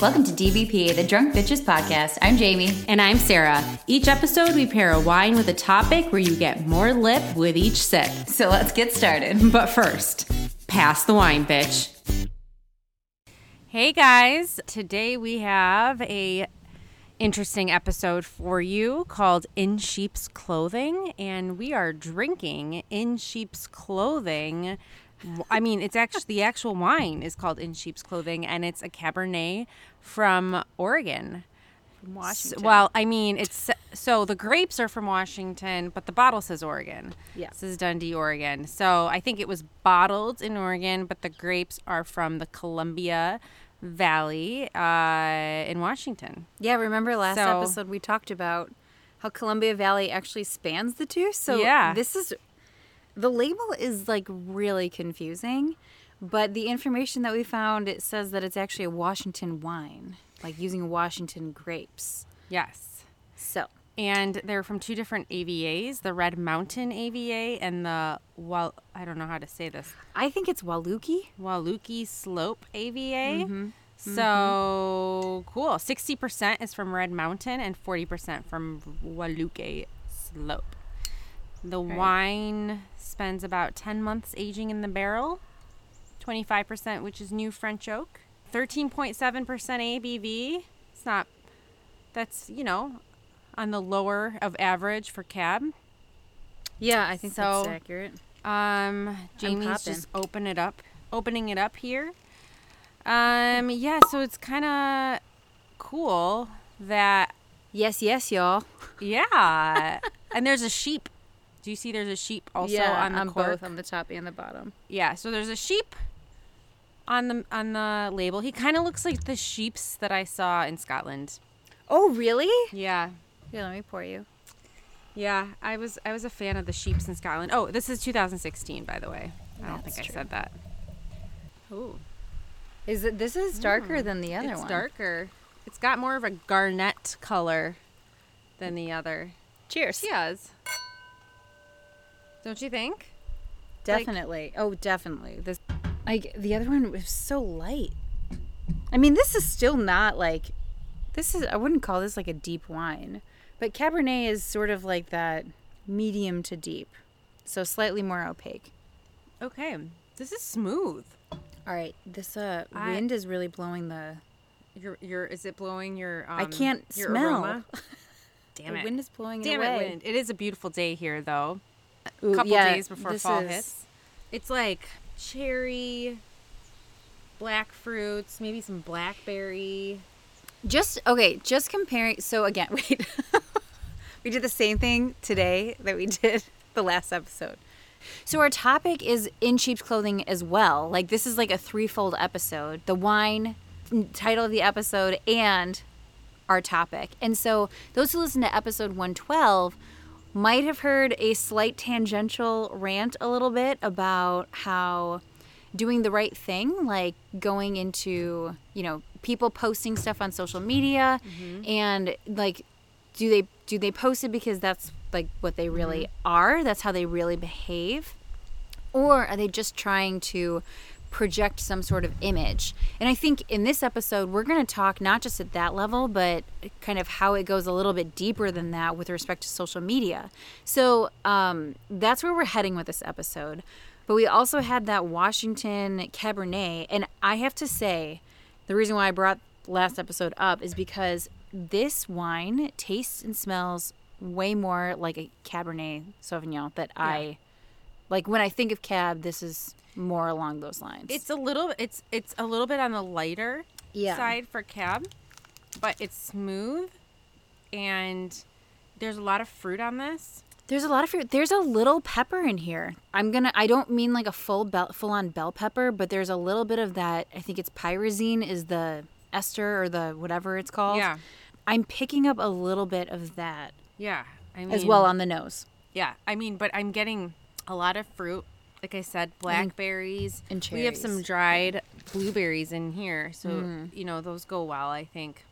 Welcome to DBP, the Drunk Bitches Podcast. I'm Jamie. And I'm Sarah. Each episode, we pair a wine with a topic where you get more lip with each sip. So let's get started. But first, pass the wine, bitch. Hey guys, today we have a interesting episode for you called In Sheep's Clothing, and we are drinking In Sheep's Clothing. I mean, it's actually the actual wine is called In Sheep's Clothing, and it's a Cabernet from Oregon. From Washington. Well, I mean, it's so the grapes are from Washington, but the bottle says Oregon. Yeah. This is Dundee, Oregon. So I think it was bottled in Oregon, but the grapes are from the Columbia Valley uh, in Washington. Yeah, remember last So- episode we talked about how Columbia Valley actually spans the two? So Yeah. this is the label is like really confusing, but the information that we found it says that it's actually a Washington wine, like using Washington grapes. Yes. So, And they're from two different AVAs, the Red Mountain AVA and the well, I don't know how to say this, I think it's Wahluke. Wahluke Slope AVA. Mm-hmm. So cool. 60% is from Red Mountain and 40% from Wahluke Slope. The wine spends about 10 months aging in the barrel, 25%, which is new French oak, 13.7% ABV. It's not, that's, you know, on the lower of average for cab. Yeah, I think so, that's accurate. Um, Jamie's just open it up, opening it up here. Um, yeah, so it's kind of cool that Yes, yes, y'all. yeah, and there's a sheep. Do you see? There's a sheep also on the cork. both on the top and the bottom. Yeah, so there's a sheep on the on the label. He kind of looks like the sheeps that I saw in Scotland. Oh, really? Yeah, Here, let me pour you. yeah. I was I was a fan of the sheeps in Scotland. Oh, this is 2016, by the way. I don't That's think true. I said that. Ooh. Is it? This is darker than the other Mm, it's one. darker. It's got more of a garnet color than the other. Cheers. Cheers. Don't you think? Definitely. oh, definitely. This, like the other one was so light. I mean, this is still not like. This is. I wouldn't call this like a deep wine, but Cabernet is sort of like that medium to deep, so slightly more opaque. Okay. This is smooth. All right. This uh I- wind is really blowing the. Your your is it blowing your um, I can't your smell. aroma? Damn the it. wind is blowing Damn it it, wind. It is a beautiful day here though. Ooh, couple yeah, days before this fall is- hits. It's like cherry, black fruits, maybe some blackberry. Just okay, just comparing. So again, wait. we did the same thing today that we did the last episode. So our topic is in sheep's clothing as well. Like this is like a threefold episode: the wine, title of the episode, and our topic. And so those who listen to episode 112 might have heard a slight tangential rant a little bit about how doing the right thing, like going into, you know, people posting stuff on social media mm-hmm. and like do they do they post it because that's like what they really mm-hmm. are? That's how they really behave? Or are they just trying to project some sort of image? And I think in this episode, we're going to talk not just at that level, but kind of how it goes a little bit deeper than that with respect to social media. So um, that's where we're heading with this episode. But we also had that Washington Cabernet. And I have to say, the reason why I brought last episode up is because this wine tastes and smells way more like a Cabernet Sauvignon that I like when I think of cab this is more along those lines. It's a little it's it's a little bit on the lighter Yeah. side for cab, but it's smooth and there's a lot of fruit on this. There's a lot of fruit. There's a little pepper in here. I'm gonna. I don't mean like a full bell, full on bell pepper, but there's a little bit of that. I think it's pyrazine is the ester or the whatever it's called. Yeah. I'm picking up a little bit of that Yeah. I mean, as well on the nose. Yeah, I mean, but I'm getting a lot of fruit. Like I said, blackberries. and cherries. We have some dried blueberries in here, so you know those go well. I think.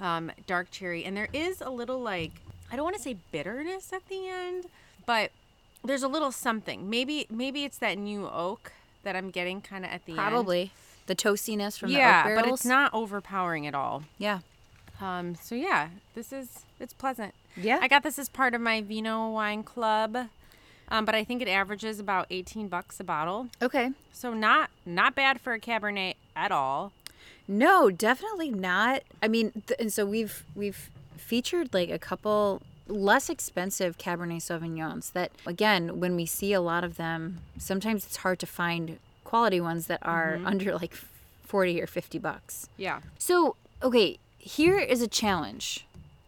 Um, dark cherry, and there is a little like I don't want to say bitterness at the end, but there's a little something. Maybe maybe it's that new oak that I'm getting kind of at the end. Probably. the toastiness from the oak yeah, barrels. but it's not overpowering at all. Yeah. Um, so yeah, this is it's pleasant. Yeah. I got this as part of my Vino Wine Club, um, but I think it averages about eighteen bucks a bottle. Okay. So not not bad for a Cabernet at all. No, definitely not. I mean, th- and so we've we've featured like a couple less expensive Cabernet Sauvignons that again, when we see a lot of them, sometimes it's hard to find quality ones that are under like 40 or 50 bucks. Yeah. So, okay, here is a challenge,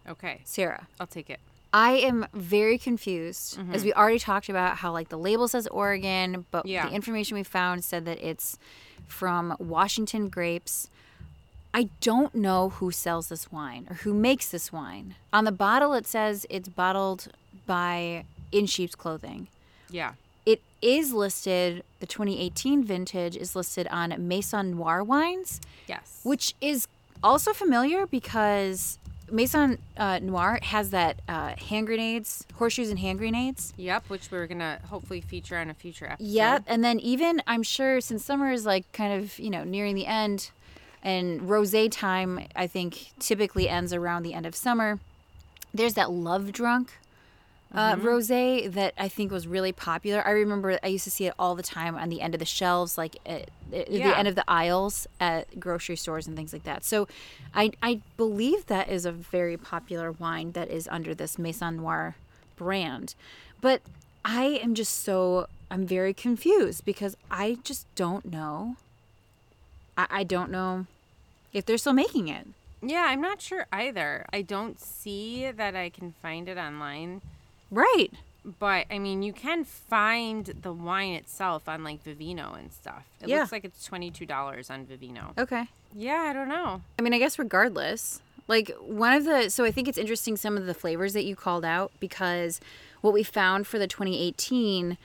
Okay, Sarah. I'll take it. I am very confused, as mm-hmm. we already talked about how like the label says Oregon, but Yeah. the information we found said that it's from Washington grapes. I don't know who sells this wine or who makes this wine. On the bottle, it says it's bottled by In Sheep's Clothing. Yeah. It is listed, the 2018 vintage is listed on Maison Noir Wines, Yes. which is also familiar because Maison uh, Noir has that uh, hand grenades, horseshoes and hand grenades. Yep, which we're gonna hopefully feature on a future episode. Yep. And then even I'm sure since summer is like kind of, you know, nearing the end and rosé time I think typically ends around the end of summer. There's that love drunk uh, mm-hmm. rosé that I think was really popular. I remember I used to see it all the time on the end of the shelves, like eh, eh, at, at Yeah. the end of the aisles at grocery stores and things like that. So I, I believe that is a very popular wine that is under this Maison Noir brand. But I am just so, I'm very confused because I just don't know. I, I don't know if they're still making it. Yeah, I'm not sure either. I don't see that I can find it online. Right. But I mean, you can find the wine itself on like Vivino and stuff. It Yeah. looks like it's twenty two dollars on Vivino. Okay. Yeah, I don't know. I mean, I guess regardless, like one of the, so I think it's interesting some of the flavors that you called out because what we found for the 2018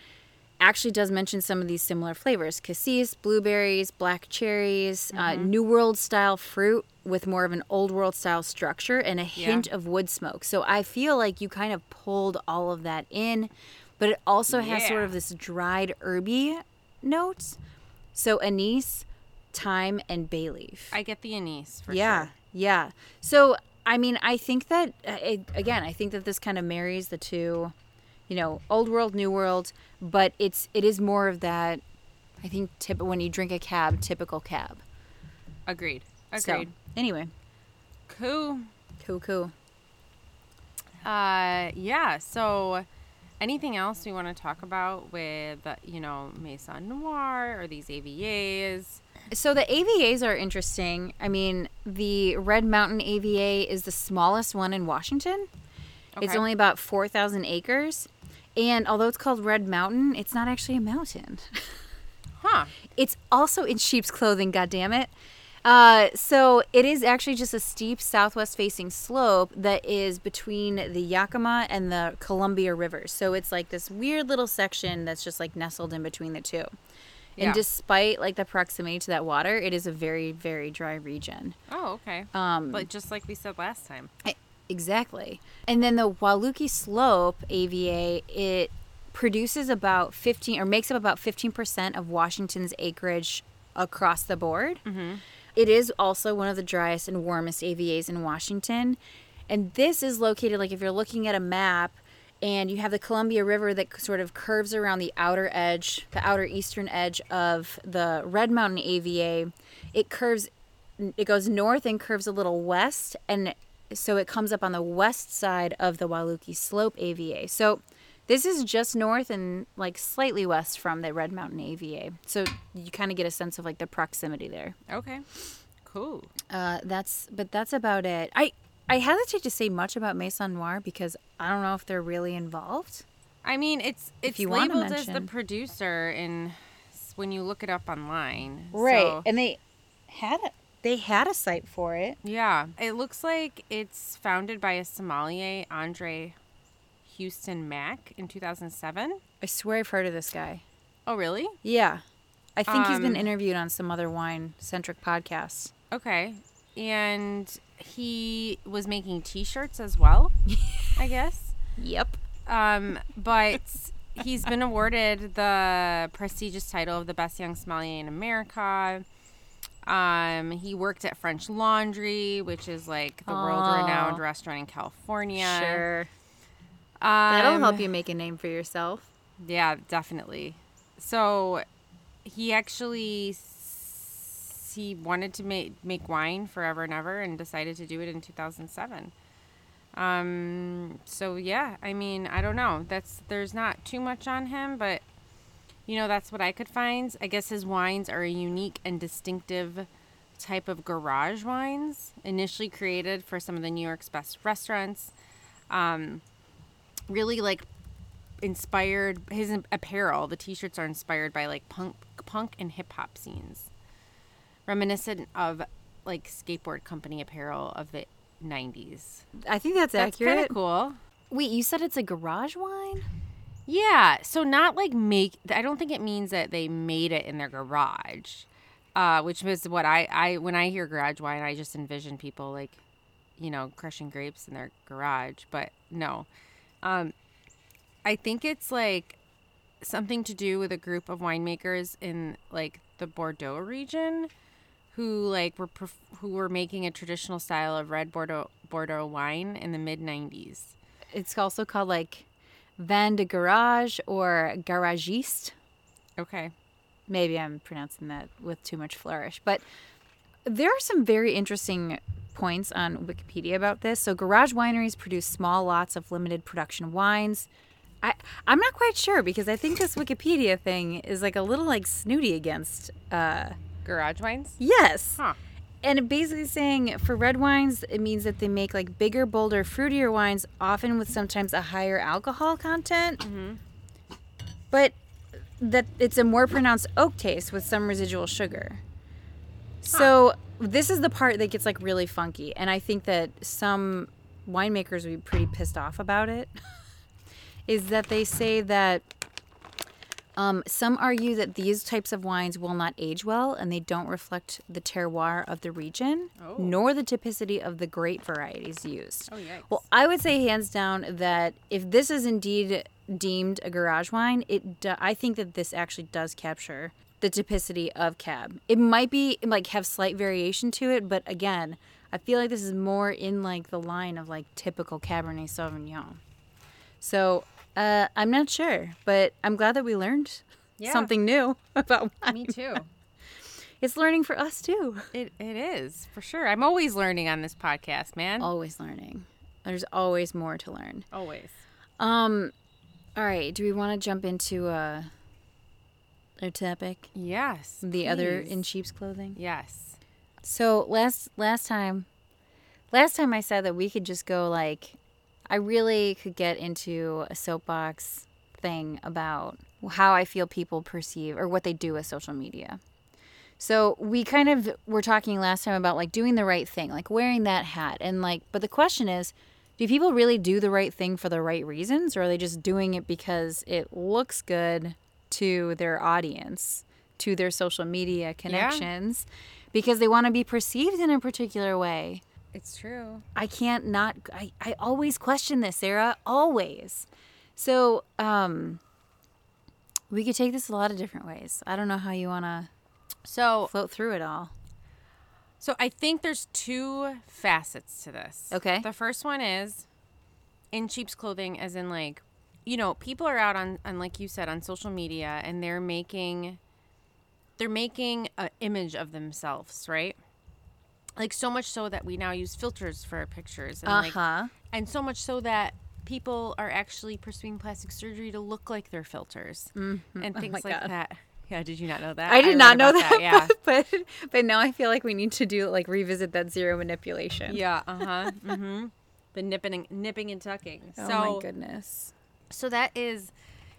actually does mention some of these similar flavors cassis, blueberries, black cherries, uh, New World style fruit with more of an Old World style structure and a hint of wood smoke. So I feel like you kind of pulled all of that in, but it also has sort of this dried herby note. So anise, thyme, and bay leaf. I get the anise for yeah, sure. yeah. So I mean, I think that uh, again, I think that this kind of marries the two, you know, old world, new world, but it's it is more of that. I think tip when you drink a cab, typical cab. Agreed. Agreed. So, anyway, Cool. cool, cool. Uh, yeah. So, anything else we want to talk about with you know Maison Noir or these AVAs? So the AVAs are interesting. I mean, the Red Mountain AVA is the smallest one in Washington. It's only about 4,000 acres. And although it's called Red Mountain, it's not actually a mountain. Huh. It's also in sheep's clothing, God goddammit. Uh, so it is actually just a steep southwest facing slope that is between the Yakima and the Columbia rivers. So it's like this weird little section that's just like nestled in between the two. Yeah. And despite like the proximity to that water, it is a very, very dry region. Oh, okay. Um, but just like we said last time. I- Exactly. And then the Wahluke Slope AVA, it produces about 15 or makes up about 15% of Washington's acreage across the board. Mm-hmm. It is also one of the driest and warmest AVAs in Washington. And this is located, like if you're looking at a map and you have the Columbia River that sort of curves around the outer edge, the outer eastern edge of the Red Mountain AVA, it curves it goes north and curves a little west and so it comes up on the west side of the Wahluke Slope AVA. So this is just north and like slightly west from the Red Mountain AVA. So you kind of get a sense of like the proximity there. Okay. Cool. Uh, that's but that's about it. I I hesitate to say much about Maison Noir because I don't know if they're really involved. I mean, it's it's you labeled as the producer in when you look it up online. Right. So, And they had they had a site for it. yeah, it looks like it's founded by a sommelier, Andre Hueston Mack, in 2007. I swear I've heard of this guy. Oh, really? Yeah. I think he's been Um, interviewed on some other wine centric podcasts. Okay. And he was making T-shirts as well, I guess. Yep. Um, but he's been awarded the prestigious title of the best young sommelier in America. Um, he worked at French Laundry, which is like the world renowned restaurant in California. Sure. Um, That'll help you make a name for yourself. Yeah, definitely. So he actually he wanted to make make wine forever and ever and decided to do it in 2007. Um so yeah, I mean, I don't know. That's there's not too much on him, but you know, that's what I could find. I guess his wines are a unique and distinctive type of garage wines, initially created for some of the New York's best restaurants. Um really like inspired his apparel the t-shirts are inspired by like punk punk and hip hop scenes reminiscent of like skateboard company apparel of the 90s I think that's, that's kind accurate. of cool Wait, you said it's a garage wine? Yeah so not like make i don't think it means that they made it in their garage uh which was what i i when i hear garage wine i just envision people like you know crushing grapes in their garage but no. Um i think it's like something to do with a group of winemakers in like the bordeaux region who like were who were making a traditional style of red bordeaux bordeaux wine in the mid 90s It's also called like vin de garage or garagiste. okay Maybe I'm pronouncing that with too much flourish, but there are some very interesting points on Wikipedia about this. So, garage wineries produce small lots of limited production wines. I I'm not quite sure because I think this Wikipedia thing is like a little like snooty against. uh garage wines Yes. huh And basically saying for red wines, it means that they make like bigger, bolder, fruitier wines, often with sometimes a higher alcohol content. Mm-hmm. But that it's a more pronounced oak taste with some residual sugar. So this is the part that gets like really funky, and I think that some winemakers would be pretty pissed off about it. is that they say that um, some argue that these types of wines will not age well and they don't reflect the terroir of the region, Oh. nor the typicity of the grape varieties used. Oh, yikes. Well, I would say hands down that if this is indeed deemed a garage wine, it do, I think that this actually does capture the typicity of cab. It might be like have slight variation to it, but again, I feel like this is more in like the line of like typical Cabernet Sauvignon. So uh, I'm not sure, but I'm glad that we learned Yeah. something new about wine. Me too. It's learning for us too. It it is for sure. I'm always learning on this podcast, man. Always learning. There's always more to learn. Always. Um, all right. Do we want to jump into uh, our topic? Yes. The other in sheep's clothing. Yes. So last last time, last time I said that we could just go like, I really could get into a soapbox thing about how I feel people perceive or what they do with social media. So we kind of were talking last time about like doing the right thing, like wearing that hat, and like, but the question is, do people really do the right thing for the right reasons, or are they just doing it because it looks good to their audience, to their social media connections, because they want to be perceived in a particular way? It's true. I can't not I, I always question this, Sarah. Always. So, um we could take this a lot of different ways. I don't know how you wanna So float through it all. so I think there's two facets to this. Okay. The first one is in sheep's clothing as in like you know, people are out on, on like you said, on social media and they're making they're making an image of themselves, right? Like so much so that we now use filters for our pictures. And Uh-huh. and so much so that people are actually pursuing plastic surgery to look like their filters and things my like God. that. Yeah, did you not know that? I did read not know about that, Yeah. but but now I feel like we need to do like revisit that zero manipulation. Yeah. Uh huh. mm-hmm. The nipping, nipping and tucking. Oh so, my goodness. so that is,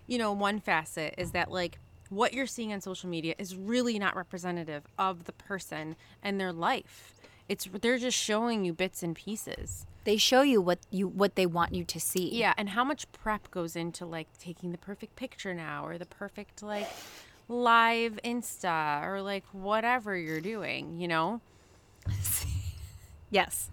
you know, one facet is that like what you're seeing on social media is really not representative of the person and their life. It's they're just showing you bits and pieces. They show you what you what they want you to see. Yeah, and how much prep goes into like taking the perfect picture now or the perfect like live Insta or like whatever you're doing, you know? Yes.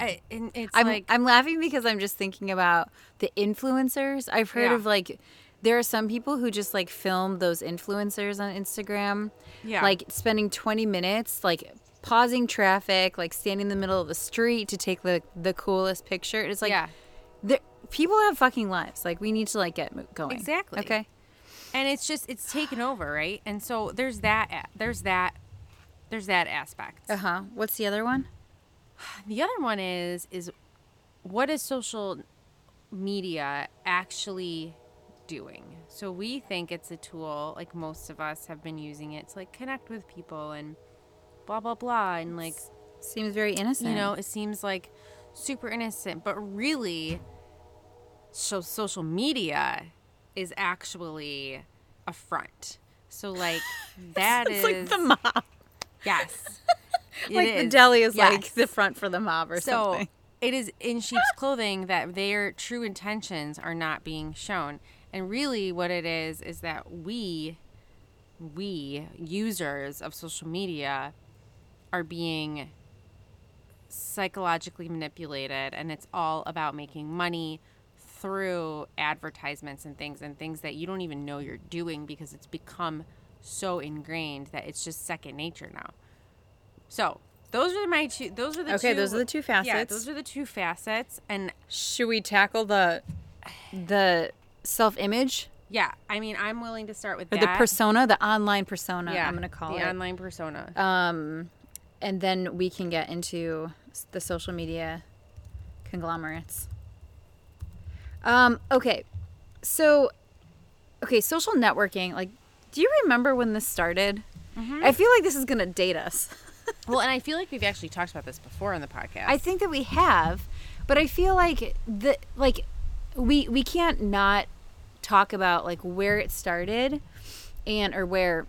I, and it's I'm like I'm laughing because I'm just thinking about the influencers. I've heard Yeah. of like there are some people who just like film those influencers on Instagram. Yeah. Like spending 20 minutes like pausing traffic, like standing in the middle of the street to take the the coolest picture. It's like yeah. the, people have fucking lives. Like we need to like get going. Exactly. Okay. and it's just it's taken over right and so there's that there's that there's that aspect Uh-huh. What's the other one? the other one is is what is social media actually doing so we think it's a tool like most of us have been using it to like connect with people and blah blah blah and like Seems very innocent. you know it seems like super innocent but really so social media is actually a front so like that is it's like the mob. yes like the deli is like the front for the mob or so something. it is in sheep's clothing that their true intentions are not being shown and really what it is is that we we users of social media are being psychologically manipulated and it's all about making money through advertisements and things and things that you don't even know you're doing because it's become so ingrained that it's just second nature now. So, those are my two those are the Okay, two those are the two facets. Yeah, facets. those are the two facets and Should we tackle the the self-image yeah, I mean, I'm willing to start with or that. the persona, the online persona? yeah, I'm gonna call the it. online persona. um, and then we can get into the social media conglomerates. Um, okay, so okay, social networking. Like, do you remember when this started? Mm-hmm. I feel like this is gonna date us. well, and I feel like we've actually talked about this before on the podcast. I think that we have, but I feel like the like we we can't not talk about like where it started and or where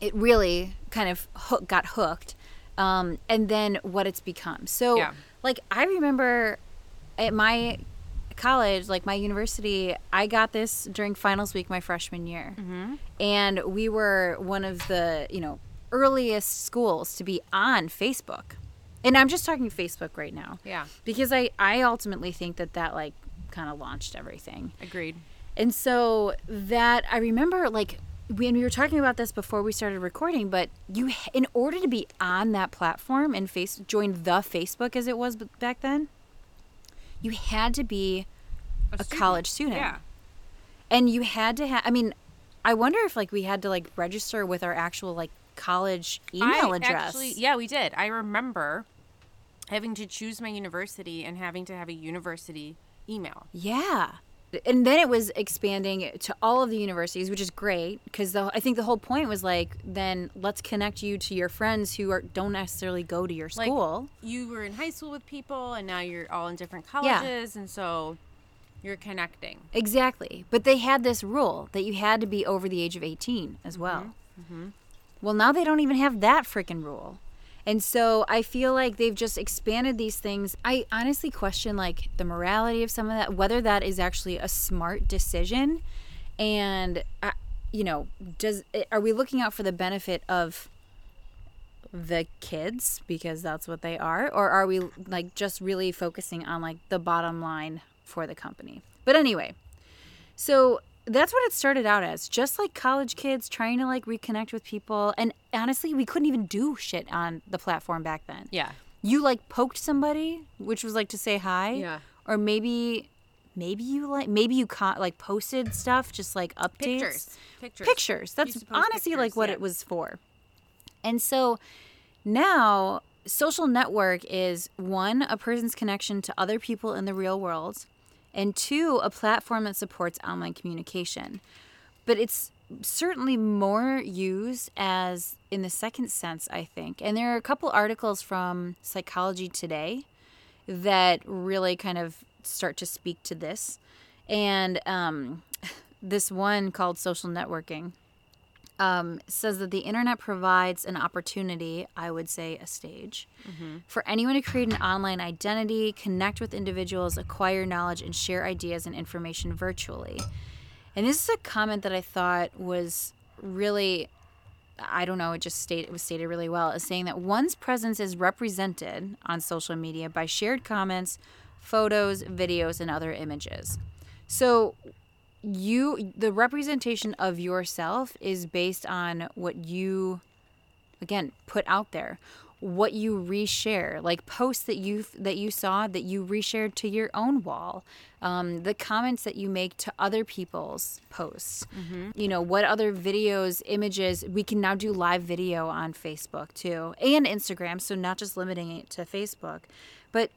it really kind of hook, got hooked um, and then what it's become. So Yeah. like I remember at my college, like my university, I got this during finals week my freshman year. And we were one of the, you know, earliest schools to be on Facebook. And I'm just talking Facebook right now. Yeah. Because I I ultimately think that that like kind of launched everything. Agreed. And so that I remember like when we were talking about this before we started recording, but you in order to be on that platform and face join the Facebook as it was back then, you had to be a, student. college student. Yeah. And you had to have I mean, I wonder if like we had to like register with our actual like college email I address. Actually, yeah, we did. I remember having to choose my university and having to have a university email. Yeah. And then it was expanding to all of the universities, which is great because I think the whole point was like, then let's connect you to your friends who are, don't necessarily go to your Like, school. You were in high school with people, and now you're all in different Yeah. colleges, and so you're connecting. exactly. But they had this rule that you had to be over the age of 18 as well. Mm-hmm. Mm-hmm. Well, now they don't even have that freaking rule. And so I feel like they've just expanded these things. I honestly question like the morality of some of that, whether that is actually a smart decision, and you know, does eh, are we looking out for the benefit of the kids because that's what they are, or are we like just really focusing on like the bottom line for the company? But anyway, so that's what it started out as just like college kids trying to like reconnect with people and honestly we couldn't even do shit on the platform back then Yeah. you like poked somebody which was like to say hi Yeah. or maybe maybe you like maybe you caught like posted stuff just like updates Pictures. Pictures. pictures that's Used to post honestly like what yeah. it was for and so now social network is one a person's connection to other people in the real world and two a platform that supports online communication. But it's certainly more used as in the second sense i think. And there are a couple articles from psychology today that really kind of start to speak to this. And um, this one called social networking um, says that the internet provides an opportunity, I would say a stage, for anyone to create an online identity, connect with individuals, acquire knowledge, and share ideas and information virtually. And this is a comment that I thought was really, I don't know, it just stated, it was stated really well, as saying that one's presence is represented on social media by shared comments, photos, videos, and other images. So you the representation of yourself is based on what you again put out there what you reshare like posts that you that you saw that you reshared to your own wall um, the comments that you make to other people's posts. You know what other videos images we can now do live video on facebook too and instagram so not just limiting it to facebook. But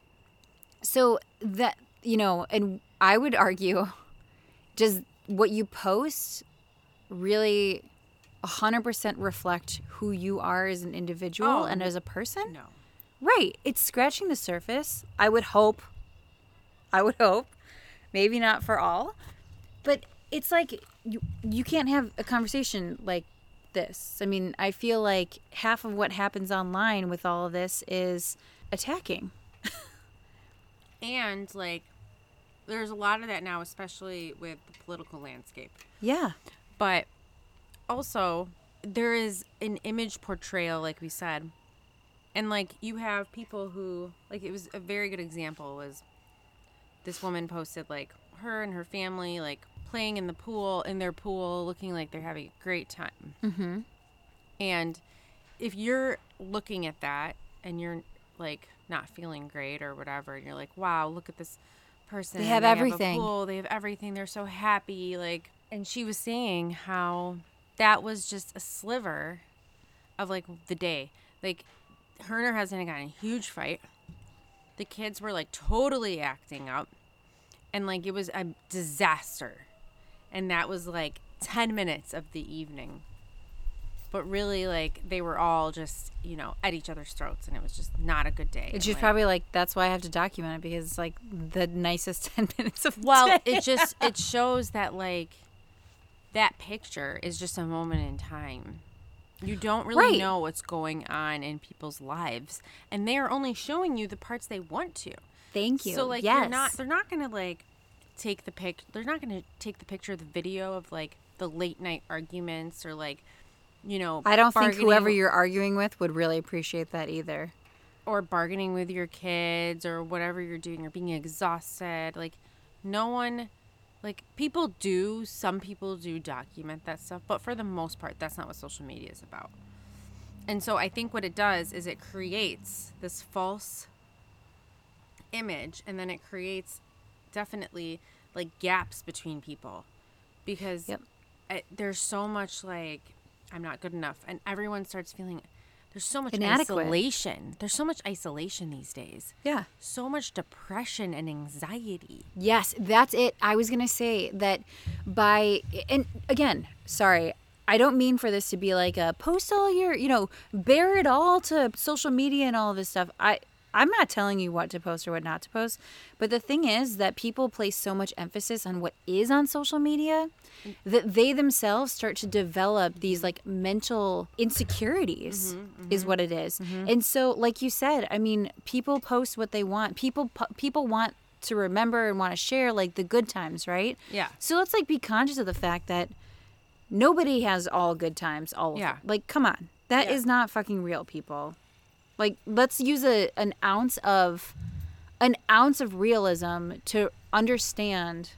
so that you know and i would argue does what you post really 100% reflect who you are as an individual Oh, and as a person? No. right. It's scratching the surface. I would hope. I would hope. Maybe not for all. But it's like you you can't have a conversation like this. I mean i feel like half of what happens online with all of this is attacking. And like, there's a lot of that now, especially with the political landscape. yeah But also, there is an image portrayal, like we said. And like, you have people who, like, it was a very good example was this woman posted, like, her and her family, like, playing in the pool, in their pool, looking like they're having a great time. mm-hmm And if you're looking at that and you're like not feeling great or whatever, and you're like, wow, look at this person. They have a everything. pool, they have everything. They're so happy. Like, and she was saying how that was just a sliver of like the day. Like, her and her husband had gotten in a huge fight. The kids were like totally acting up. And like, it was a disaster. And that was like 10 minutes of the evening but really like they were all just you know at each other's throats and it was just not a good day And she's like, probably like, that's why I have to document it because it's like the nicest 10 minutes of the well it just it shows that like that picture is just a moment in time you don't really Right. know what's going on in people's lives and they are only showing you the parts they want to Thank you. so like yes. you're not they're not gonna like take the pic they're not gonna take the picture of the video of like the late night arguments or like you know I don't think whoever you're arguing with would really appreciate that either. or bargaining with your kids or whatever you're doing or being exhausted like no one like people do some people do document that stuff but for the most part that's not what social media is about and so i think what it does is it creates this false image and then it creates definitely like gaps between people because Yep. there's so much like i'm not good enough and everyone starts feeling there's so much Inadequate. isolation there's so much isolation these days Yeah. so much depression and anxiety Yes, that's it. I was going to say that by, and again, sorry, I don't mean for this to be like a post all your, you know, bear it all to social media and all this stuff. I, I'm not telling you what to post or what not to post, but the thing is that people place so much emphasis on what is on social media that they themselves start to develop these like mental insecurities mm-hmm, is mm-hmm. what it is. Mm-hmm. And so like you said, I mean, people post what they want. People people want to remember and want to share like the good times, right? Yeah. So let's like be conscious of the fact that nobody has all good times all of Yeah. Like come on. that is Yeah. not fucking real, people. Like let's use a an ounce of an ounce of realism to understand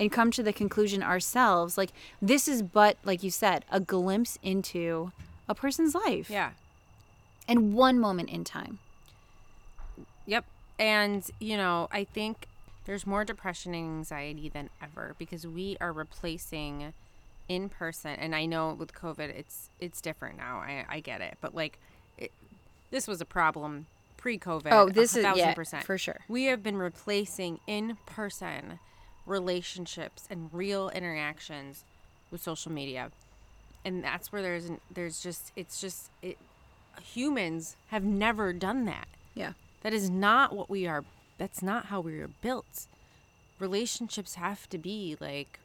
and come to the conclusion ourselves like this is but like you said a glimpse into a person's life yeah and one moment in time Yep. And, you know, I think there's more depression and anxiety than ever because we are replacing in person and I know with COVID it's it's different now. I I get it. But like this was a problem pre-COVID. Oh, this is- thousand yeah, percent. for sure. We have been replacing in person relationships and real interactions with social media. And that's where there's there's just it's just it humans have never done that. yeah That is not what we are. That's not how we are built. Relationships have to be like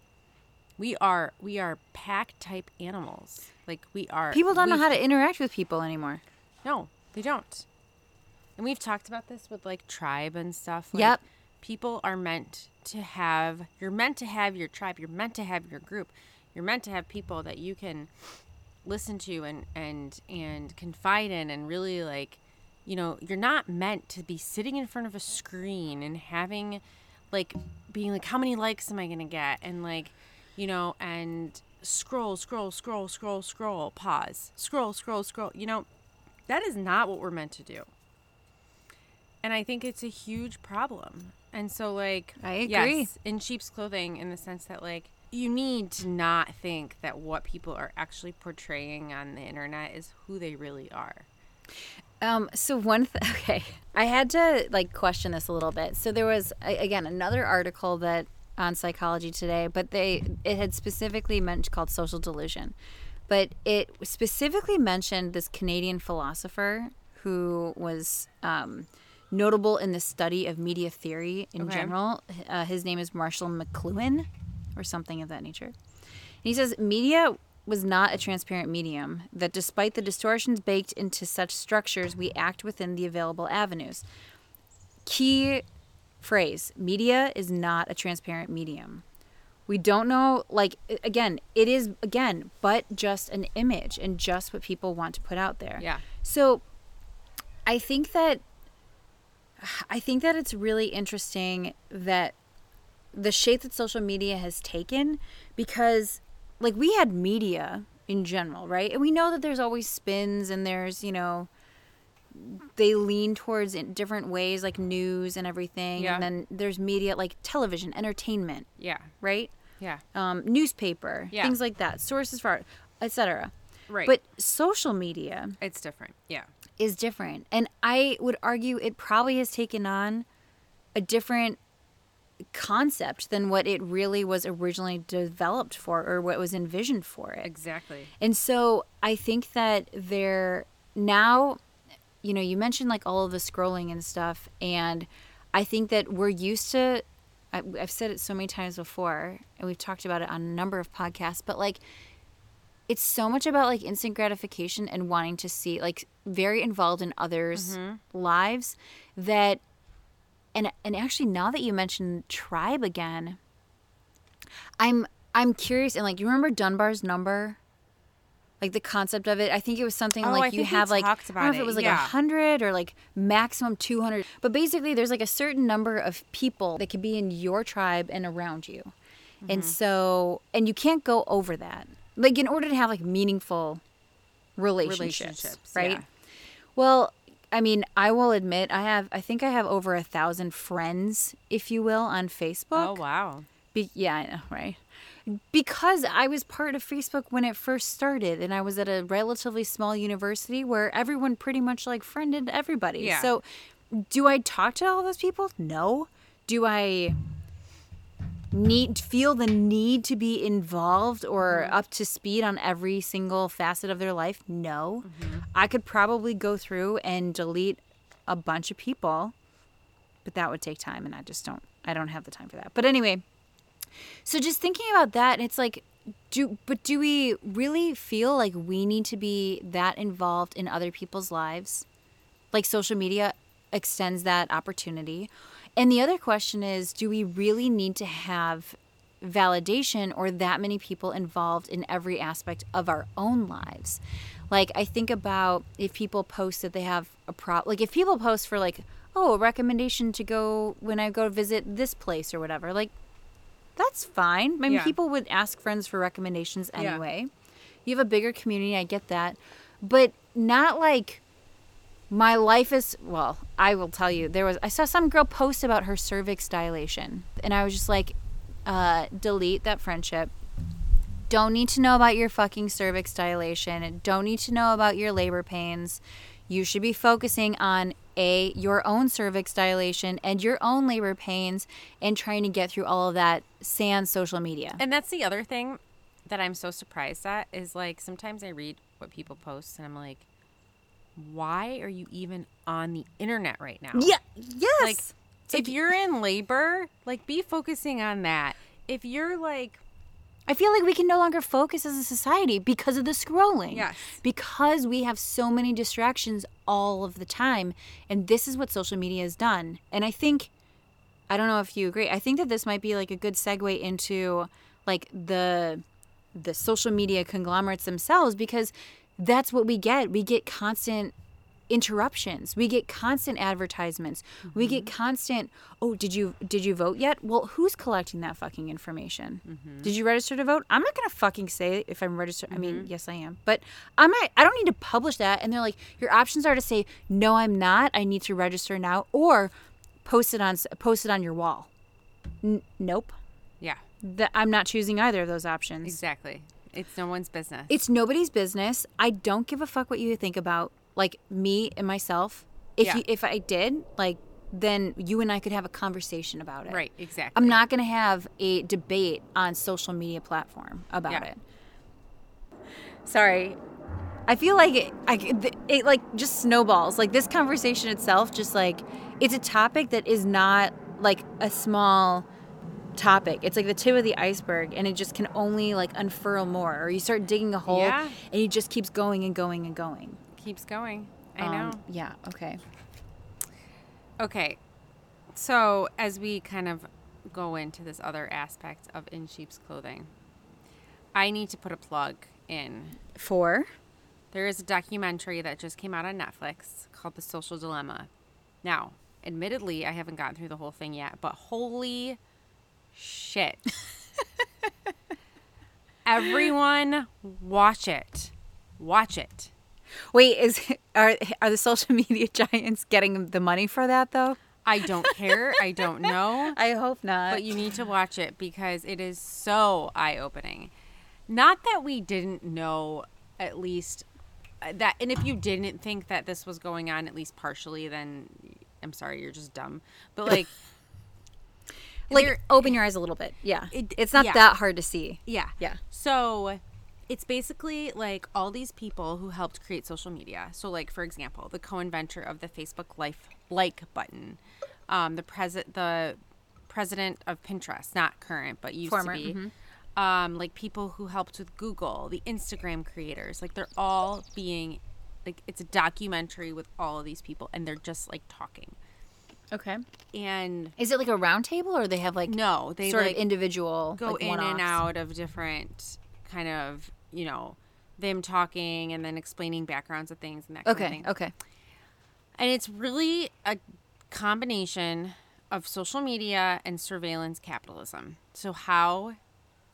we are. We are pack type animals. Like we are. people don't know we've- how to interact with people anymore No, they don't. And we've talked about this with like tribe and stuff. Like, Yep. People are meant to have. You're meant to have your tribe. You're meant to have your group. You're meant to have people that you can listen to and and and confide in and really like you know you're not meant to be sitting in front of a screen and having like being like how many likes am i going to get and like you know, and scroll, scroll, scroll, scroll, scroll, pause, scroll, scroll, scroll. You know, that is not what we're meant to do. And I think it's a huge problem. And so, like, I agree. Yes, in sheep's clothing, in the sense that, like, you need to not think that what people are actually portraying on the internet is who they really are. Um, so one, th- okay, I had to like question this a little bit. So there was a- again another article that on Psychology Today, but they it had specifically meant called social delusion, but it specifically mentioned this Canadian philosopher who was um, notable in the study of media theory in Okay. general. Uh, his name is Marshall McLuhan, or something of that nature. And he says media was not a transparent medium, that despite the distortions baked into such structures, we act within the available avenues. Key phrase media is not a transparent medium. We don't know, like, again, it is, again, but just an image and just what people want to put out there. Yeah. So I think that I think that it's really interesting that the shape that social media has taken because like we had media in general, right? And we know that there's always spins and there's, you know, they lean towards in different ways like news and everything. Yeah. And then there's media like television, entertainment, Yeah. right? Yeah. Um, newspaper, Yeah. things like that, sources for art, etc. Right. But social media it's different. Yeah. is different. And I would argue it probably has taken on a different concept than what it really was originally developed for or what was envisioned for it. Exactly. And so I think that there now, you know, you mentioned like all of the scrolling and stuff. And I think that we're used to, I, I've said it so many times before, and we've talked about it on a number of podcasts, but like, it's so much about like instant gratification and wanting to see, like, very involved in others' mm-hmm. lives that, and and actually now that you mentioned tribe again, I'm I'm curious and like you remember Dunbar's number, like the concept of it. I think it was something Oh, like I you have like I don't know if it it, was like a yeah. hundred or like maximum two hundred. But basically, there's like a certain number of people that can be in your tribe and around you, Mm-hmm. and so and you can't go over that. Like in order to have like meaningful relationships, Relationships, right? yeah. Well, I mean, I will admit I have. I think I have over a thousand friends, if you will, on Facebook. Oh wow. Be- yeah, I know, right? Because I was part of Facebook when it first started, and I was at a relatively small university where everyone pretty much like friended everybody. Yeah. So, do I talk to all those people? No. Do I need feel the need to be involved or Mm-hmm. up to speed on every single facet of their life? No. Mm-hmm. I could probably go through and delete a bunch of people, but that would take time, and I just don't. I don't have the time for that. But anyway, so just thinking about that, it's like, do but do we really feel like we need to be that involved in other people's lives? Like social media extends that opportunity. And the other question is, do we really need to have validation or that many people involved in every aspect of our own lives? Like I think about if people post that they have a prop like if people post for like, oh, a recommendation to go when I go visit this place or whatever, like that's fine. I mean, Yeah. people would ask friends for recommendations Yeah. anyway. You have a bigger community, I get that. But not like my life is well, I will tell you, there was I saw some girl post about her cervix dilation and I was just like, uh, delete that friendship. Don't need to know about your fucking cervix dilation. Don't need to know about your labor pains. You should be focusing on a your own cervix dilation and your own labor pains and trying to get through all of that sans social media. And that's the other thing that I'm so surprised at is like sometimes I read what people post and I'm like, why are you even on the internet right now? Yeah. Yes. Like, if you're in labor, like be focusing on that. If you're like, I feel like we can no longer focus as a society because of the scrolling. Yes. Because we have so many distractions all of the time. And this is what social media has done. And I think, I don't know if you agree, I think that this might be like a good segue into like the the social media conglomerates themselves because that's what we get. We get constant interruptions. We get constant advertisements. We get mm-hmm. constant, "Oh, did you did you vote yet?" Well, who's collecting that fucking information? Mm-hmm. Did you register to vote? I'm not to fucking say if I'm registered. I mean, mm-hmm. yes I am. But I'm not I don't need to publish that and they're like, "Your options are to say, "No, I'm not. I need to register now," or post it on post it on your wall." N- nope. Yeah, That I'm not choosing either of those options. exactly. It's no one's business. It's nobody's business. I don't give a fuck what you think about like me and myself. If Yeah. you, if I did, like then you and I could have a conversation about it. right, exactly. I'm not going to have a debate on social media platform about Yeah. it. Sorry. I feel like it, I, it, it like just snowballs. Like this conversation itself just like it's a topic that is not like a small topic. It's like the tip of the iceberg and it just can only like unfurl more or you start digging a hole Yeah. and it just keeps going and going and going. Keeps going. I Um, know. Yeah, okay. Okay. So, as we kind of go into this other aspect of In Sheep's Clothing, I need to put a plug in. for. There is a documentary that just came out on Netflix called The Social Dilemma. Now, admittedly, I haven't gotten through the whole thing yet, but holy shit. Everyone, watch it. Watch it. Wait, is are are the social media giants getting the money for that though? I don't care. I don't know. I hope not. but you need to watch it because it is so eye-opening not that we didn't know at least uh, that and if you didn't think that this was going on at least partially then i'm sorry you're just dumb but like like open your eyes a little bit. Yeah. It- it's not yeah. that hard to see. yeah Yeah. so it's basically like all these people who helped create social media so like for example the co-inventor of the facebook life like button um, the president the president of pinterest not current but used Former, to be mhm. um, like people who helped with google the instagram creators like they're all being like it's a documentary with all of these people and they're just like talking Okay. and Is it like a round table or they have like no they sort like of individual go like, in and one-offs? out of different kind of you know them talking and then explaining backgrounds of things and that kind of Okay. Okay. And it's really a combination of social media and surveillance capitalism. So how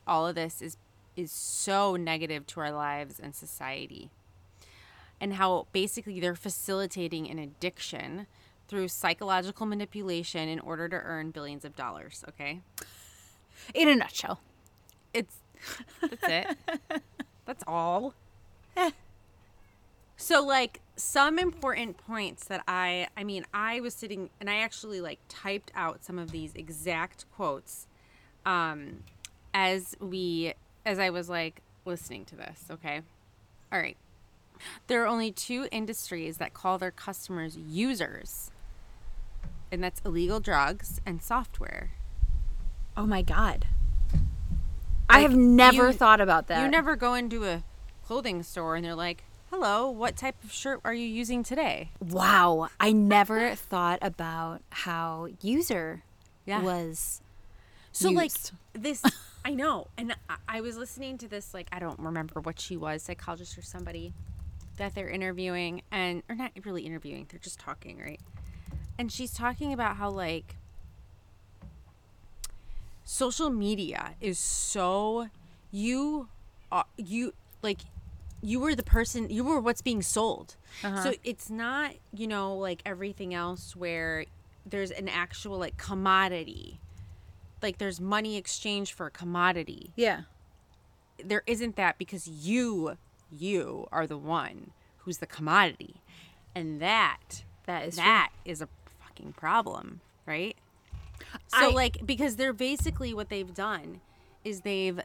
all of this is is so negative to our lives and society. And how basically they're facilitating an addiction through psychological manipulation in order to earn billions of dollars, okay? In a nutshell. It's that's it. that's all. So like some important points that I I mean I was sitting and I actually like typed out some of these exact quotes um as we as I was like listening to this, okay? All right. There are only two industries that call their customers users. And that's illegal drugs and software. Oh my god. I have never you- thought about that. You never go into a clothing store and they're like, "Hello, what type of shirt are you using today?" Wow. I never thought about how user Yeah. was So like this, I know, and I, I was listening to this. Like I don't remember what she was, psychologist or somebody that they're interviewing, and or not really interviewing. They're just talking, right? And she's talking about how like social media is so you are you like you were the person you were what's being sold. Uh-huh. So it's not you know like everything else where there's an actual like commodity. Like there's money exchange for a commodity. Yeah. there isn't that because you you are the one who's the commodity. And that That is true. that is a fucking problem right so I- like because they're basically what they've done is they've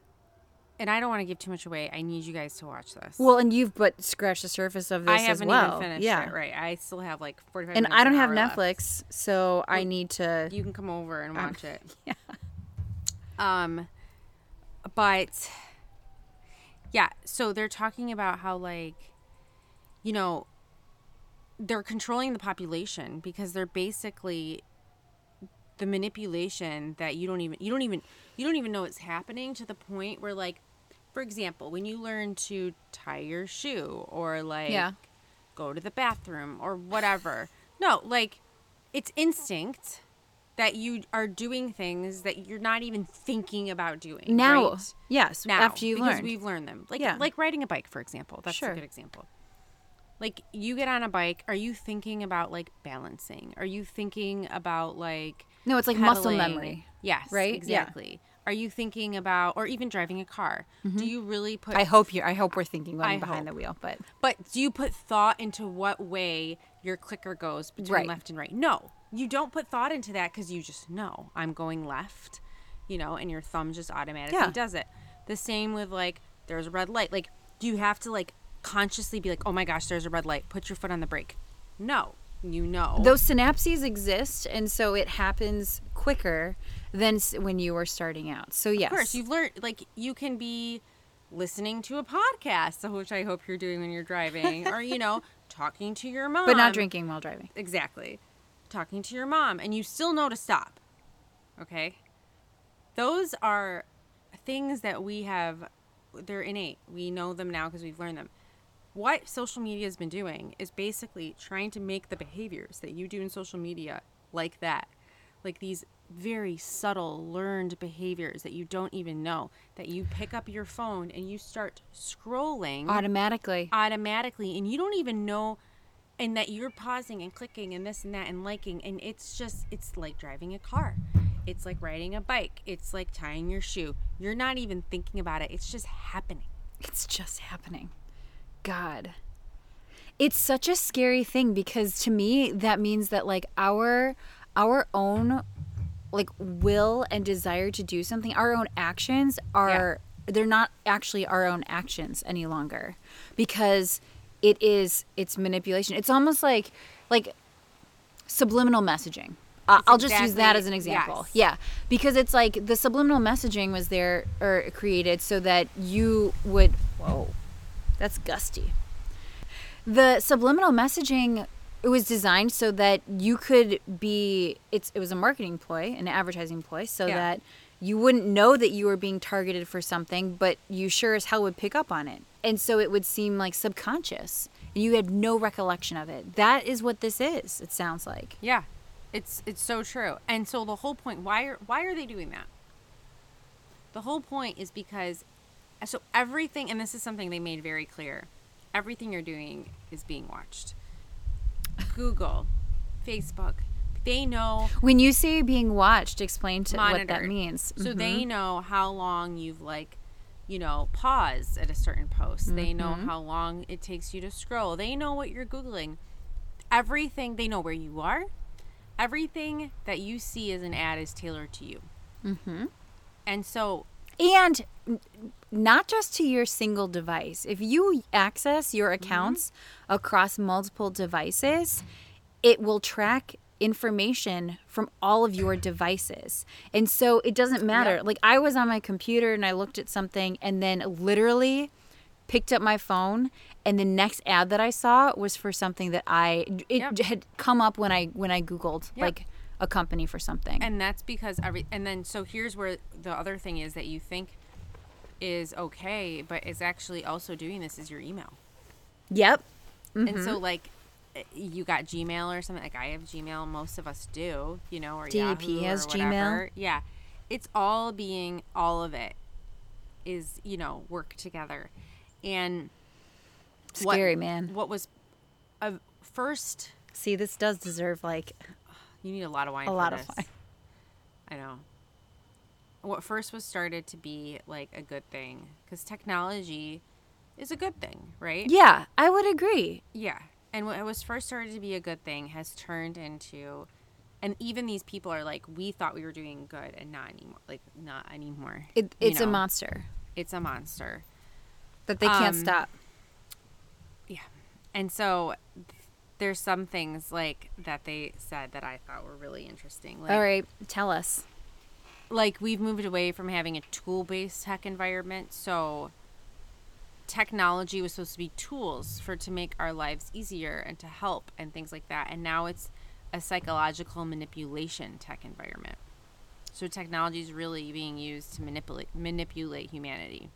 and I don't want to give too much away. I need you guys to watch this. Well, and you've but scratched the surface of this I as haven't well. even finished yeah. it. Right. I still have like 45 And I don't an have hour left. Netflix, so I need to You can come over and watch it. yeah. Um, but yeah, so they're talking about how like, you know, they're controlling the population because they're basically the manipulation that you don't even you don't even you don't even know it's happening to the point where like for example when you learn to tie your shoe or like Yeah. go to the bathroom or whatever. No, like it's instinct that you are doing things that you're not even thinking about doing. Now, right? yes, now after you because learned. we've learned them. Like Yeah. like riding a bike, for example. That's Sure. a good example. Like you get on a bike, are you thinking about like balancing? Are you thinking about like No, it's like muscle memory. Yes, right? Yeah. Exactly. Are you thinking about, or even driving a car? Mm-hmm. Do you really put I hope you. I hope we're thinking when behind hope. the wheel, but But do you put thought into what way your clicker goes between Right. left and right? No, you don't put thought into that because you just know I'm going left, you know, and your thumb just automatically Yeah. does it. The same with like, there's a red light. Like, do you have to like consciously be like, oh my gosh, there's a red light, put your foot on the brake? No, you know. those synapses exist, and so it happens quicker than when you were starting out. So yes, Of course, you've learned like you can be listening to a podcast, which I hope you're doing when you're driving, or you know, talking to your mom, but not drinking while driving. Exactly, talking to your mom, and you still know to stop. Okay, those are things that we have. They're innate. We know them now because we've learned them. What social media has been doing is basically trying to make the behaviors that you do in social media like that, like these very subtle learned behaviors that you don't even know that you pick up your phone and you start scrolling Automatically, automatically and you don't even know and that you're pausing and clicking and this and that and liking and it's just it's like driving a car. It's like riding a bike. It's like tying your shoe. You're not even thinking about it. It's just happening. It's just happening. God. It's such a scary thing because to me that means that like our our own like will and desire to do something, our own actions are they're not actually our own actions any longer because it is it's manipulation. It's almost like like subliminal messaging. Uh, I'll just use that as an example. yes. Yeah, because it's like the subliminal messaging was there or created so that you would. Whoa, that's gusty. The subliminal messaging it was designed so that you could be. It's it was a marketing ploy, an advertising ploy, so Yeah. that you wouldn't know that you were being targeted for something, but you sure as hell would pick up on it, and so it would seem like subconscious. and You had no recollection of it. That is what this is. It sounds like. yeah it's it's so true and so the whole point why are why are they doing that the whole point is because so everything and this is something they made very clear everything you're doing is being watched google facebook they know When you say being watched, explain to what that means. So Mhm. they know how long you've like, you know, paused at a certain post. They know Mm-hmm. how long it takes you to scroll. They know what you're googling. Everything they know where you are. Everything that you see as an ad is tailored to you. Mm-hmm. And so, and not just to your single device. If you access your Mm-hmm. accounts across multiple devices, it will track information from all of your devices. And so it doesn't matter. Yep. Like I was on my computer and I looked at something and then literally picked up my phone and the next ad that I saw was for something that I it Yep. had come up when I when I googled Yep. like a company for something. and that's because every, and then, so here's where the other thing is that you think is okay, but is actually also doing this is your email. yep. And so, like, eh, you got Gmail or something. Like, I have Gmail. Most of us do, you know, or DEP Yahoo has or Gmail. Yeah, it's all being all of it is you know work together, and what- Scary, man. What was a first? See, this does deserve like You need a lot of wine. A for lot of this. wine. I know. What first was started to be like a good thing because technology is a good thing, right? Yeah, I would agree. Yeah. And what was first started to be a good thing has turned into and even these people are like, we thought we were doing good and not anymore like not anymore. It, you it's a monster It's a monster. that they can't Um, stop. Yeah. And so there's some things like that they said that I thought were really interesting. Like All right, tell us. Like we've moved away from having a tool-based tech environment, so technology was supposed to be tools for to make our lives easier and to help and things like that. And now it's a psychological manipulation tech environment. So technology is really being used to manipulate manipulate humanity.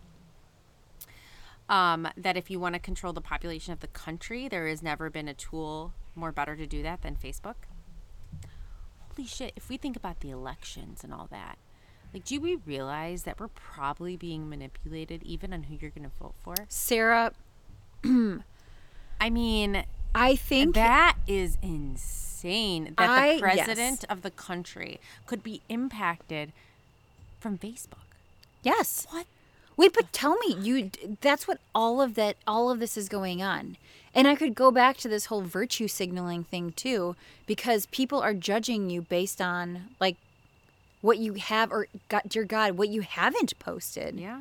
Um, that if you want to control the population of the country, there has never been a tool more better to do that than Facebook. Holy shit! If we think about the elections and all that, like, do we realize that we're probably being manipulated even on who you're going to vote for? Sarah, I mean, I think that is insane that I- the president of the country could be impacted from Facebook. yes. What? Wait, but tell me, you that's what all of that all of this is going on. And I could go back to this whole virtue signaling thing too because people are judging you based on like what you have or God, dear God, what you haven't posted. Yeah.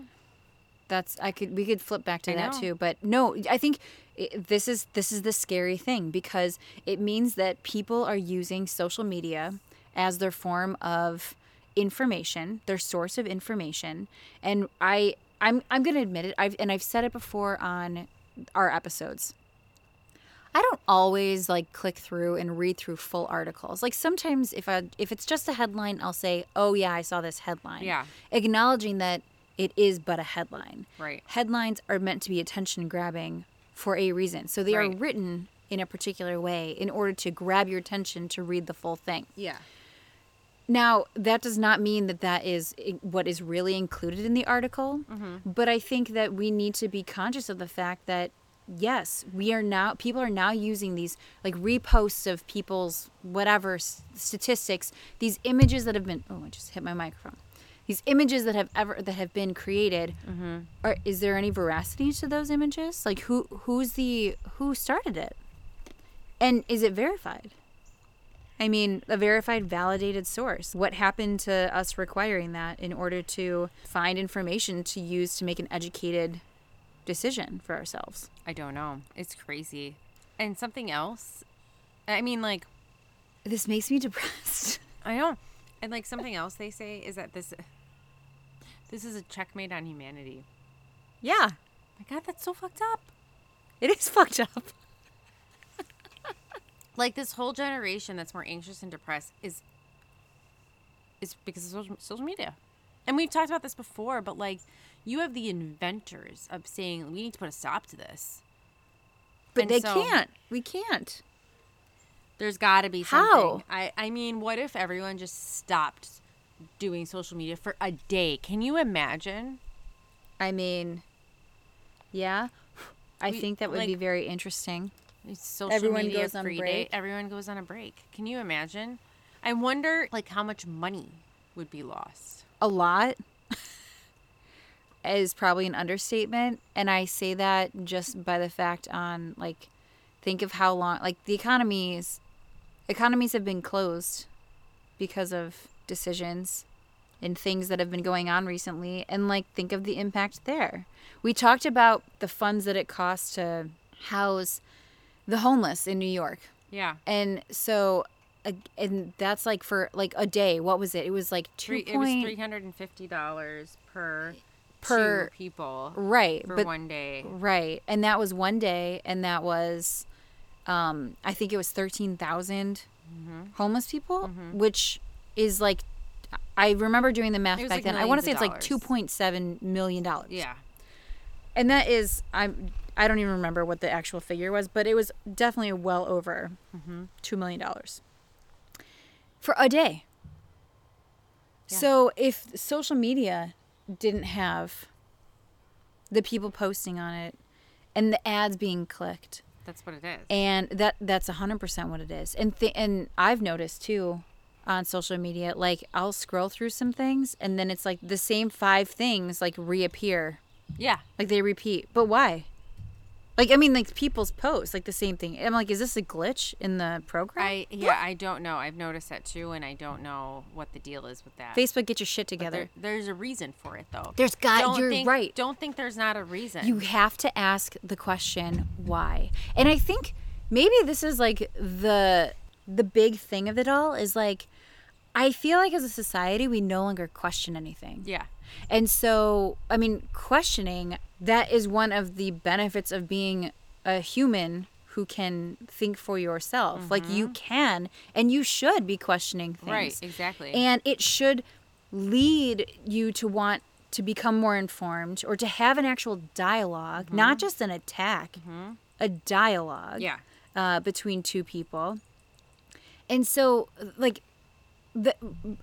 That's I could we could flip back to I that know. too, but no, I think i this is this is the scary thing because it means that people are using social media as their form of information, their source of information, and I I'm I'm going to admit it. I've and I've said it before on our episodes. I don't always like click through and read through full articles. Like sometimes if I if it's just a headline, I'll say, "Oh yeah, I saw this headline." Yeah. Acknowledging that it is but a headline. Right. Headlines are meant to be attention grabbing for a reason. So they are written in a particular way in order to grab your attention to read the full thing. Yeah. Now, that does not mean that that is eh, what is really included in the article, mm-hmm. but I think that we need to be conscious of the fact that yes, we are now people are now using these like reposts of people's whatever s- statistics, these images that have been oh, I just hit my microphone. These images that have ever that have been created, mm-hmm. are, is there any veracity to those images? Like who who's the who started it, and is it verified? I mean, a verified, validated source. What happened to us requiring that in order to find information to use to make an educated decision for ourselves? I don't know. It's crazy. And something else, I mean, like, This makes me depressed. I don't. And like something else they say is that this this is a checkmate on humanity. Yeah, My God, that's so fucked up. it is fucked up. Like this whole generation that's more anxious and depressed is is because of social, social media. And we've talked about this before, but like you have the inventors of saying we need to put a stop to this. But And they so- can't. We can't. There's got to be How? something. I I mean, what if everyone just stopped doing social media for a day? Can you imagine? I mean, yeah. I We- think that would be very interesting. Social Everyone media goes on free break. day. Everyone goes on a break. Can you imagine? I wonder like how much money would be lost. a lot is probably an understatement and i say that just by the fact on like think of how long like the economies economies have been closed because of decisions and things that have been going on recently and like think of the impact there. We talked about the funds that it costs to house the homeless in new york. Yeah. and so and that's like for like a day. What was it? It was like two Three, it was $350 per Per- people right for but one day. right and that was one day and that was um i think it was 13,000 Mm-hmm. homeless people which is like i remember doing the math back like then i want to say it's like 2.7 million dollars Yeah. and that is i'm i don't even remember what the actual figure was but it was definitely well over Mm-hmm. $2 million for a day Yeah. so if social media didn't have the people posting on it and the ads being clicked. That's what it is. and that that's 100% what it is. And th- and i've noticed too on social media like i'll scroll through some things and then it's like the same five things like reappear. Yeah. like they repeat. But why like i mean like people's posts like the same thing i'm like is this a glitch in the program I yeah, I don't know. I've noticed that too and I don't know what the deal is with that. facebook get your shit together there, there's a reason for it though. There's got- Don't you're think, right. Don't think there's not a reason. you have to ask the question why and i think maybe this is like the the big thing of it all is like i feel like as a society we no longer question anything yeah. and so i mean questioning that is one of the benefits of being a human who can think for yourself like you mm-hmm. can and you should be questioning things Right, exactly. and it should lead you to want to become more informed or to have an actual dialog not mm-hmm. just an attack, mm-hmm. a dialogue Yeah. uh, between two people. And so, like, the,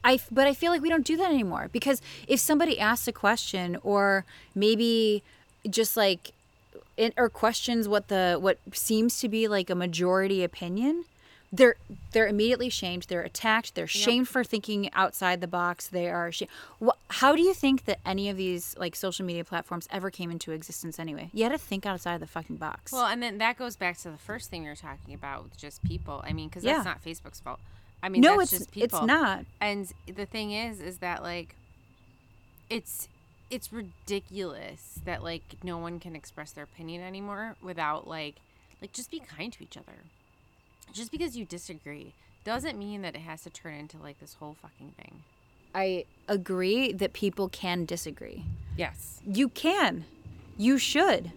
I but I feel like we don't do that anymore because if somebody asks a question or maybe just like it, or questions what the what seems to be like a majority opinion, they're they're immediately shamed. They're attacked. They're shamed for thinking outside the box. They are. Sh- how do you think that any of these like social media platforms ever came into existence anyway? You had to think outside of the fucking box. Well, and then that goes back to the first thing we were talking about with just people. I mean, because Yeah. that's not Facebook's fault. I mean, no, that's it's just people. it's not. And the thing is, is that like, it's it's ridiculous that like no one can express their opinion anymore without like like just be kind to each other. Just because you disagree doesn't mean that it has to turn into like this whole fucking thing. I agree that people can disagree. Yes. You can. You should.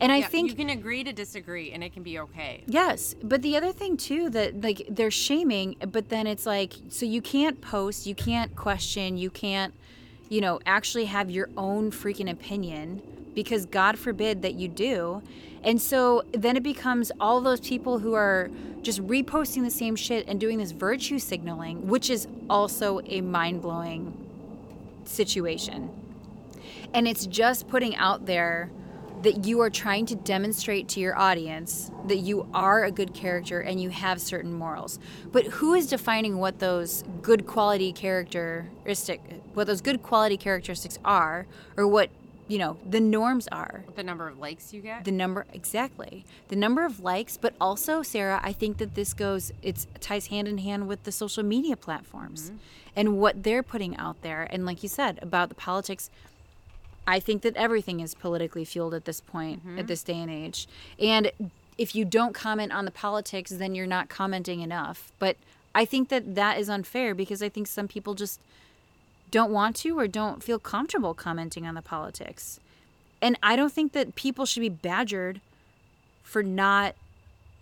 And I Yeah, think you can agree to disagree and it can be okay. Yes, but the other thing too that like they're shaming, but then it's like so you can't post, you can't question, you can't, you know, actually have your own freaking opinion because God forbid that you do. And so then it becomes all those people who are just reposting the same shit and doing this virtue signaling, which is also a mind-blowing situation. And it's just putting out there that you are trying to demonstrate to your audience that you are a good character and you have certain morals. But who is defining what those good quality characteristic what those good quality characteristics are or what, you know, the norms are? The number of likes you get. The number exactly. The number of likes, but also Sarah, I think that this goes it's ties hand in hand with the social media platforms mm-hmm. and what they're putting out there and like you said about the politics I think that everything is politically fueled at this point, at mm-hmm. this day and age. And if you don't comment on the politics, then you're not commenting enough. But I think that that is unfair because I think some people just don't want to or don't feel comfortable commenting on the politics. And I don't think that people should be badgered for not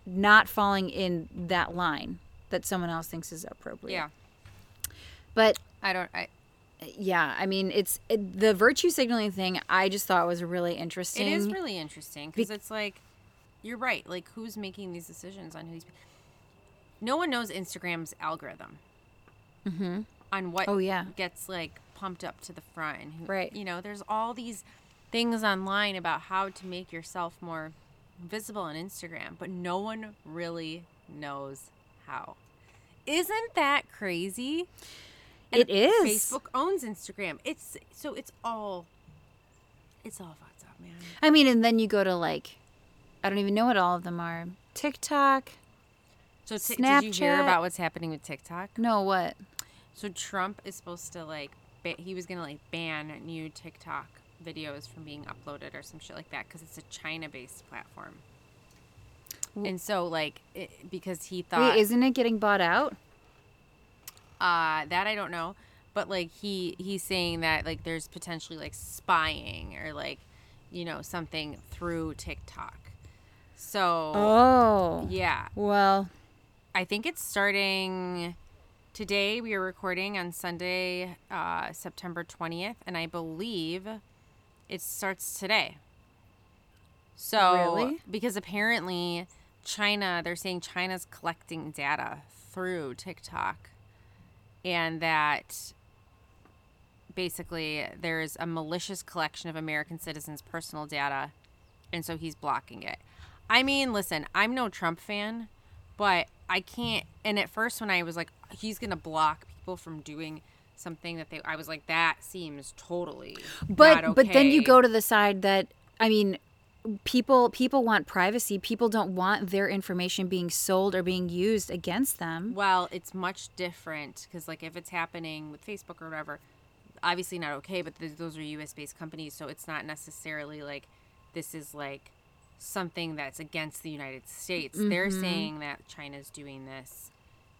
not falling in that line that someone else thinks is appropriate. yeah. But I don't. I. yeah, I mean, it's it, the virtue signaling thing. I just thought was really interesting. It is really interesting because it's like, you're right. Like, who's making these decisions on who's? No one knows Instagram's algorithm. Mm-hmm. On what? Oh, yeah. Gets like pumped up to the front, and who, Right. You know, there's all these things online about how to make yourself more visible on Instagram, but no one really knows how. Isn't that crazy? It is. Facebook owns Instagram. It's so it's all it's all fucked up, man. I mean, and then you go to like, I don't even know what all of them are. TikTok. So t- did you hear about what's happening with TikTok? No, what? So Trump is supposed to like ba- he was gonna like ban new TikTok videos from being uploaded or some shit like that because it's a China-based platform. And so like it, because he thought Wait, isn't it getting bought out? Uh that I don't know, but like he he's saying that like there's potentially like spying or like you know something through TikTok. So Oh. yeah, Well, I think it's starting today. We are recording on Sunday, uh, September 20th, and I believe it starts today. So, Really? because apparently China, they're saying China's collecting data through TikTok, and that basically there's a malicious collection of American citizens' personal data, and so he's blocking it. I mean, listen, I'm no Trump fan, but I can't. And at first, when I was like, he's gonna block people from doing something that they, I was like, that seems totally. but not but then you go to the side that I mean, people people want privacy. People don't want their information being sold or being used against them. Well, it's much different because, like, if it's happening with Facebook or whatever, obviously not okay. But th- those are U.S. based companies, so it's not necessarily like this is like something that's against the United States. They're Mm-hmm. saying that China's doing this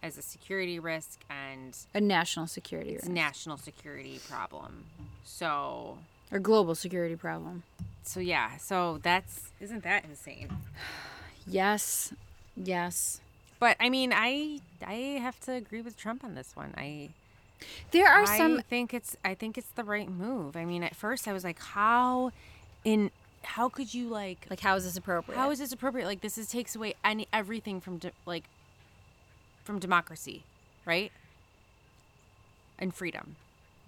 as a security risk and A national security it's risk. a national security problem. So, or global security problem. so yeah. So that's isn't that insane? Yes. Yes. But I mean, I I have to agree with Trump on this one. I There are I some think it's I think it's the right move. I mean, at first I was like, how in how could you like like how is this appropriate? how is this appropriate? Like this is takes away any everything from de- like from democracy, right? And freedom.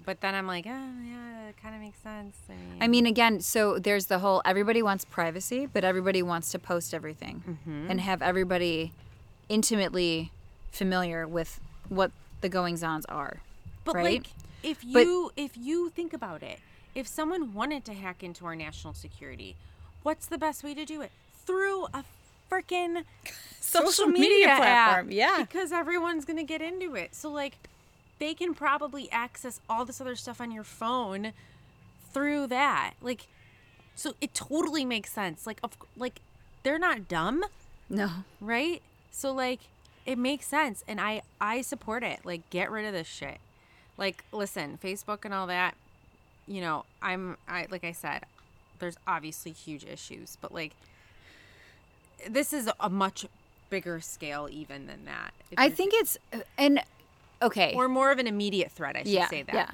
But then I'm like, oh yeah, it kind of makes sense. I mean, I mean, again, so there's the whole everybody wants privacy, but everybody wants to post everything Mm-hmm. and have everybody intimately familiar with what the goings ons are. But right? like, if But- you if you think about it, if someone wanted to hack into our national security, what's the best way to do it? Through a freaking social, media, platform, app. yeah. because everyone's gonna get into it. So like, they can probably access all this other stuff on your phone through that. Like, so it totally makes sense. Like, of like, they're not dumb No. right so like it makes sense and i i support it like get rid of this shit like listen facebook and all that you know i'm i like i said there's obviously huge issues but like this is a much bigger scale even than that I think it's uh, and okay. or more of an immediate threat i should yeah, say that Yeah.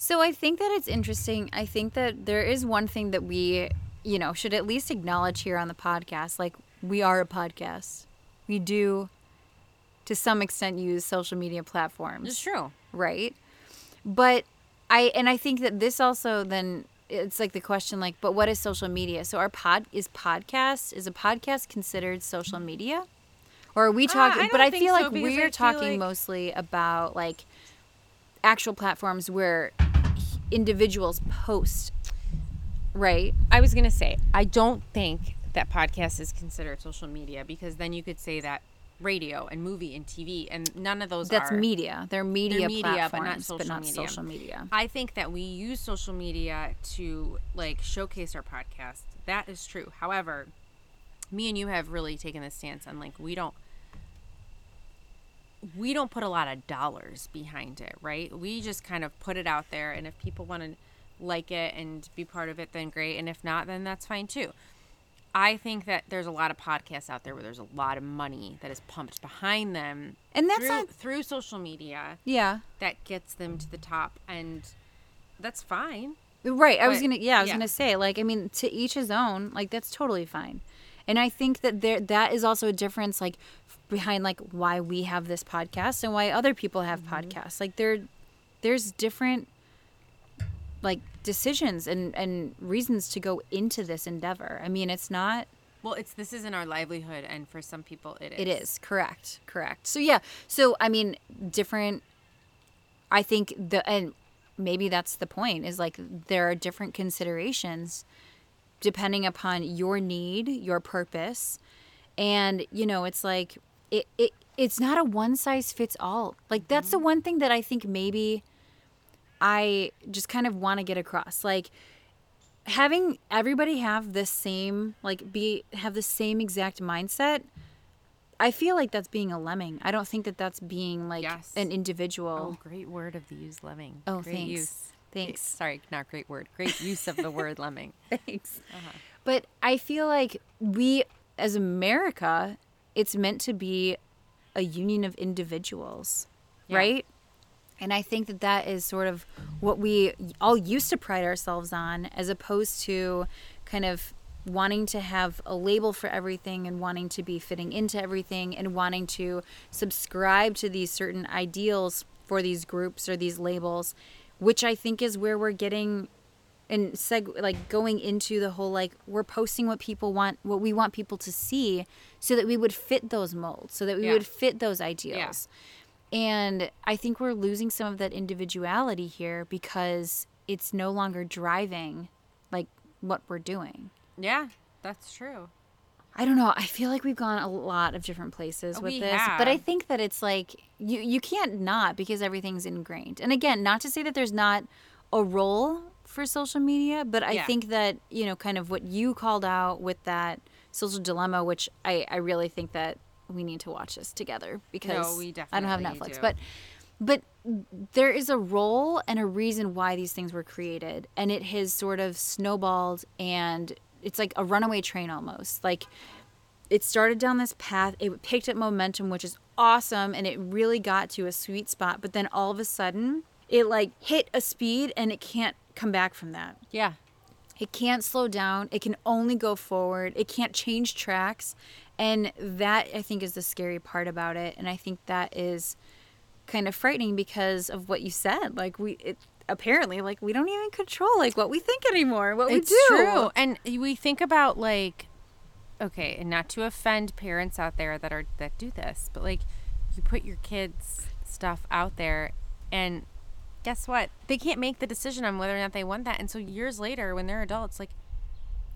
So I think that it's interesting. I think that there is one thing that we, you know, should at least acknowledge here on the podcast. Like we are a podcast. We do to some extent use social media platforms. it's true right but i and i think that this also then it's like the question like but what is social media so our pod is podcast is a podcast considered social media or are we Uh, talking I but i feel so, like we're feel talking like- mostly about like actual platforms where individuals post right i was gonna say i don't think that podcast is considered social media because then you could say that radio and movie and tv and none of those that's are media they're media, media, but not social media. social media I think that we use social media to like showcase our podcast. That is true. However, me and you have really taken the stance on like we don't we don't put a lot of dollars behind it, right? We just kind of put it out there and if people want to like it and be part of it then great and if not then that's fine too. I think that there's a lot of podcasts out there where there's a lot of money that is pumped behind them And that's through, not- through social media yeah that gets them to the top and that's fine Right. I was gonna yeah, I was yeah. gonna say, like, I mean, to each his own, like that's totally fine. And I think that there that is also a difference like behind like why we have this podcast and why other people have Mm-hmm. podcasts. Like there there's different like decisions and and reasons to go into this endeavor. I mean, it's not well it's this isn't our livelihood and for some people it is It is correct, correct. So yeah, so I mean, different. I think the and maybe that's the point is like there are different considerations depending upon your need, your purpose, and you know it's like it it it's not a one size fits all. Like that's the mm-hmm. one thing that I think maybe I just kind of want to get across. Like having everybody have the same like be have the same exact mindset i feel like that's being a lemming i don't think that that's being like Yes. an oh individual great word of the use lemming Oh, great thanks. use Thanks. sorry not great word. Great use of the word lemming. Thanks. Uh-huh. But i feel like we as america it's meant to be a union of individuals Yeah. right? And i think that that is sort of what we all used to pride ourselves on as opposed to kind of wanting to have a label for everything and wanting to be fitting into everything and wanting to subscribe to these certain ideals for these groups or these labels which i think is where we're getting and seg- like going into the whole like we're posting what people want what we want people to see so that we would fit those molds so that we Yeah. would fit those ideals yeah. and i think we're losing some of that individuality here because it's no longer driving like what we're doing yeah that's true I don't know. I feel like we've gone a lot of different places with We this, but I think that it's like you you can't not because everything's ingrained. And again, not to say that there's not a role for social media, but I Yeah. think that you know, kind of what you called out with that social dilemma, which I I really think that we need to watch this together because we I don't have Netflix, do. but but there is a role and a reason why these things were created and it has sort of snowballed and it's like a runaway train almost like it started down this path it picked up momentum which is awesome and it really got to a sweet spot but then all of a sudden it like hit a speed and it can't come back from that. Yeah. It can't slow down. It can only go forward. It can't change tracks. And that I think is the scary part about it. And I think that is kind of frightening because of what you said. Like we it apparently like we don't even control like what we think anymore, what it's we do. It's true. And we think about like okay, and not to offend parents out there that are that do this, but like you put your kids stuff out there and guess what? They can't make the decision on whether or not they want that. And so years later when they're adults like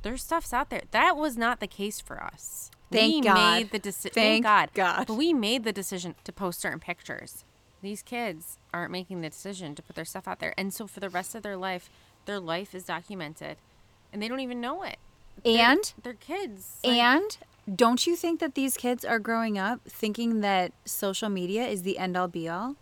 their stuff's out there. That was not the case for us. Thank we God. made the decision. Thank Thank God. God. But we made the decision to post certain pictures. These kids aren't making the decision to put their stuff out there. And so for the rest of their life, their life is documented and they don't even know it. They're- And they're kids. Like, and don't you think that these kids are growing up thinking that social media is the end all be all?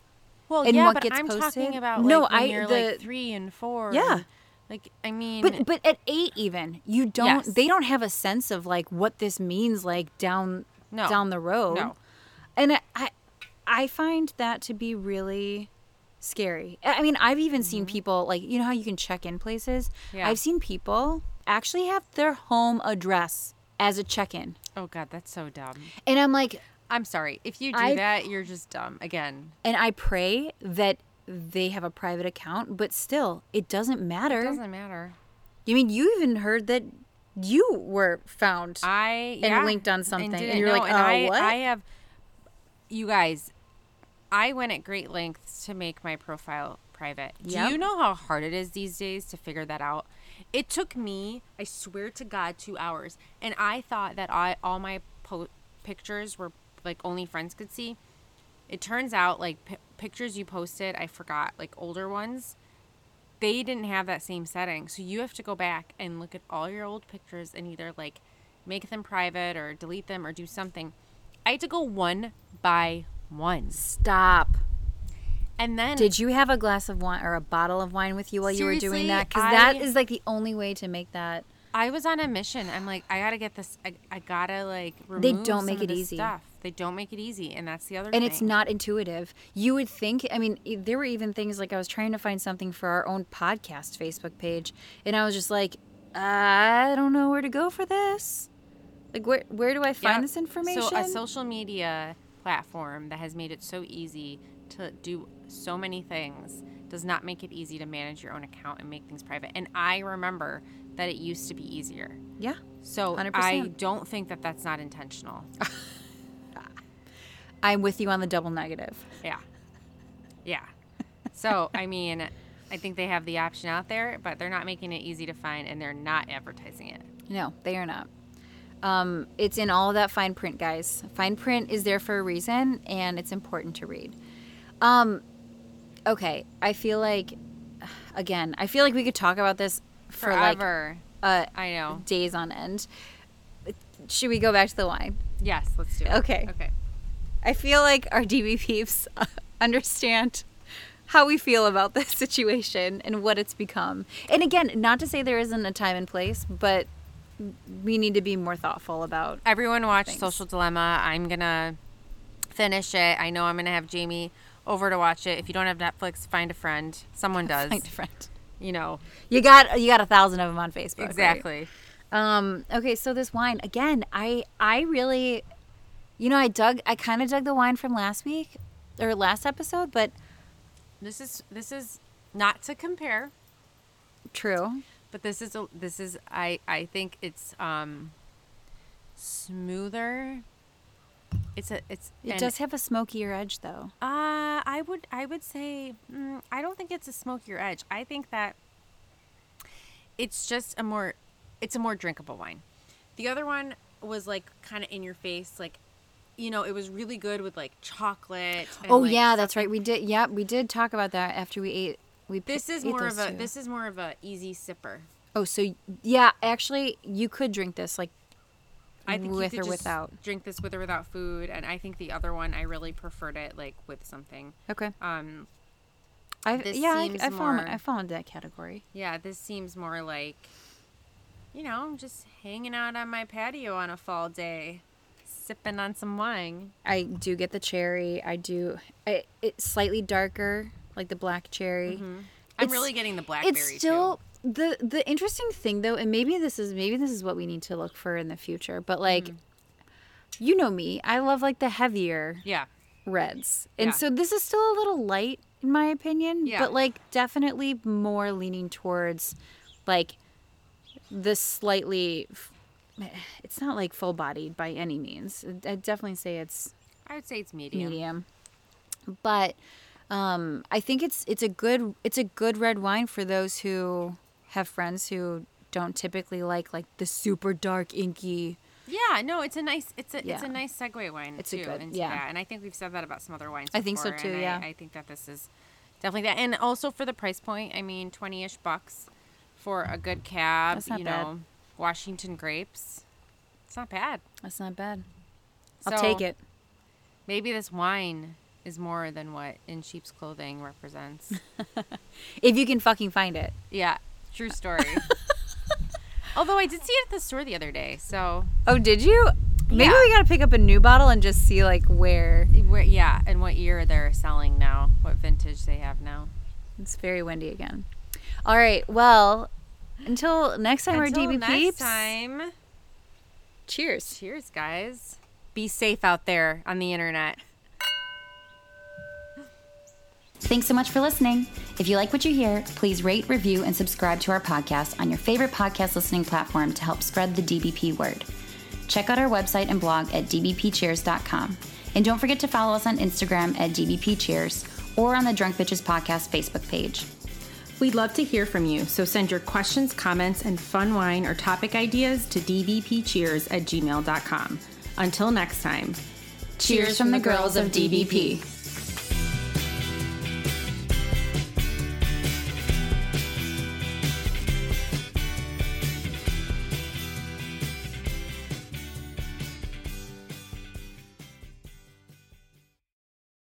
well, and yeah, what but gets I'm posted? talking about No, like, when I- you're the- like three and four. Yeah. and, like I mean, But but at eight even, you don't Yes. they don't have a sense of like what this means like down No. down the road. No. And I- I I find that to be really scary. I mean, I've even seen people like you know how you can check in places? Mm-hmm. Yeah. I've seen people actually have their home address as a check-in. oh god, that's so dumb. And I'm like I'm sorry. If you do I- that, you're just dumb. Again, and I pray that they have a private account, but still, it doesn't matter. it doesn't matter. You mean you even heard that you were found I and yeah, linked on something, and didn't you're like, know. and "Uh, I, what?" I have, you guys, I went at great lengths to make my profile private. Yep. Do you know how hard it is these days to figure that out? It took me, I swear to God, two hours, and I thought that I all my po- pictures were like only friends could see. It turns out like pi pictures you posted, I forgot, like older ones they didn't have that same setting. So you have to go back and look at all your old pictures and either like make them private or delete them or do something. I had to go one by one. Stop. And then Did you have a glass of wine or a bottle of wine with you while you were doing Seriously, that? Because that is like the only way to make that. I was on a mission. I'm like, I gotta get this. I, I gotta like remove They don't some make of it this easy. Stuff. They don't make it easy, and that's the other. And it's thing. not intuitive. You would think, I mean, e- there were even things like I was trying to find something for our own podcast Facebook page, and I was just like, I don't know where to go for this. Like, where, where do I find Yep. this uh, information? So a social media platform that has made it so easy to do so many things does not make it easy to manage your own account and make things private. And I remember that it used to be easier. yeah. So 100%. I don't think that that's not intentional. I'm with you on the double negative. yeah. Yeah. So, I mean, I think they have the option out there, but they're not making it easy to find and they're not advertising it. No, they are not. Um, it's in all of that fine print, guys. Fine print is there for a reason, and it's important to read. Um, okay, I feel like, again, I feel like we could talk about this for Forever. like uh, I know. days on end. Should we go back to the wine? Yes, let's do it. Okay. Okay. I feel like our DB peeps understand how we feel about this situation and what it's become. And again, not to say there isn't a time and place, but we need to be more thoughtful about Everyone watch Thanks. Social Dilemma. I'm gonna finish it. I know I'm gonna have Jamie over to watch it. If you don't have Netflix, find a friend. Someone does. find a friend. You know You got you got a thousand of them on Facebook. right? exactly. Um. Okay. So this wine again. I I really, you know, I dug. I kind of dug the wine from last week or last episode, but This is this is not to compare, true. But this is a, this is I I think it's um smoother. It's a it's It does have a smokier edge, though. Uh, I would I would say mm, I don't think it's a smokier edge. I think that it's just a more it's a more drinkable wine. The other one was like kind of in your face, like you know, it was really good with like chocolate. and, oh like, yeah, that's right. We did. Yeah, we did talk about that after we ate. We This is more of a two. this is more of a easy sipper. Oh, so yeah, actually, you could drink this like I think with you or without. drink this with or without food, and I think the other one I really preferred it like with something. Okay. Um, I yeah, I, I fall more- I fall into that category. Yeah, this seems more like, you know, just hanging out on my patio on a fall day, sipping on some wine. I do get the cherry. I do. I, it's slightly darker, like the black cherry. I'm It's- really getting the blackberry. It's still the the interesting thing though, and maybe this is maybe this is what we need to look for in the future. But like, Mm. you know me, I love like the heavier. Yeah. reds, and Yeah. so this is still a little light in my opinion. Yeah. But like, definitely more leaning towards like the slightly. It's not like full bodied by any means. I'd definitely say it's I would say it's medium. medium. But um, I think it's it's a good it's a good red wine for those who have friends who don't typically like like the super dark inky. Yeah, no, it's a nice it's a it's a nice segue wine It's a too good- into yeah. that. And I think we've said that about some other wines. I think so too, yeah. I, I think that this is definitely that. And also for the price point, I mean, twenty ish bucks for a good cab. You bad. know, Washington grapes. It's not bad. That's not bad. I'll So, take it. Maybe this wine is more than what in sheep's clothing represents. If you can fucking find it. yeah, true story. Although I did see it at the store the other day, so Oh, did you? Maybe Yeah. we gotta pick up a new bottle and just see like where. where, yeah, and what year they're selling now, what vintage they have now. It's very windy again. All right. Well, until next time Until we're DB next peeps. time. Cheers. Cheers, guys. Be safe out there on the internet. Thanks so much for listening. If you like what you hear, please rate, review, and subscribe to our podcast on your favorite podcast listening platform to help spread the DBP word. Check out our website and blog at dbpcheers.com. And don't forget to follow us on Instagram at dbpcheers or on the Drunk Bitches Podcast Facebook page. We'd love to hear from you, so send your questions, comments, and fun wine or topic ideas to dbpcheers at gmail.com. Until next time, Cheers from the girls of DBP.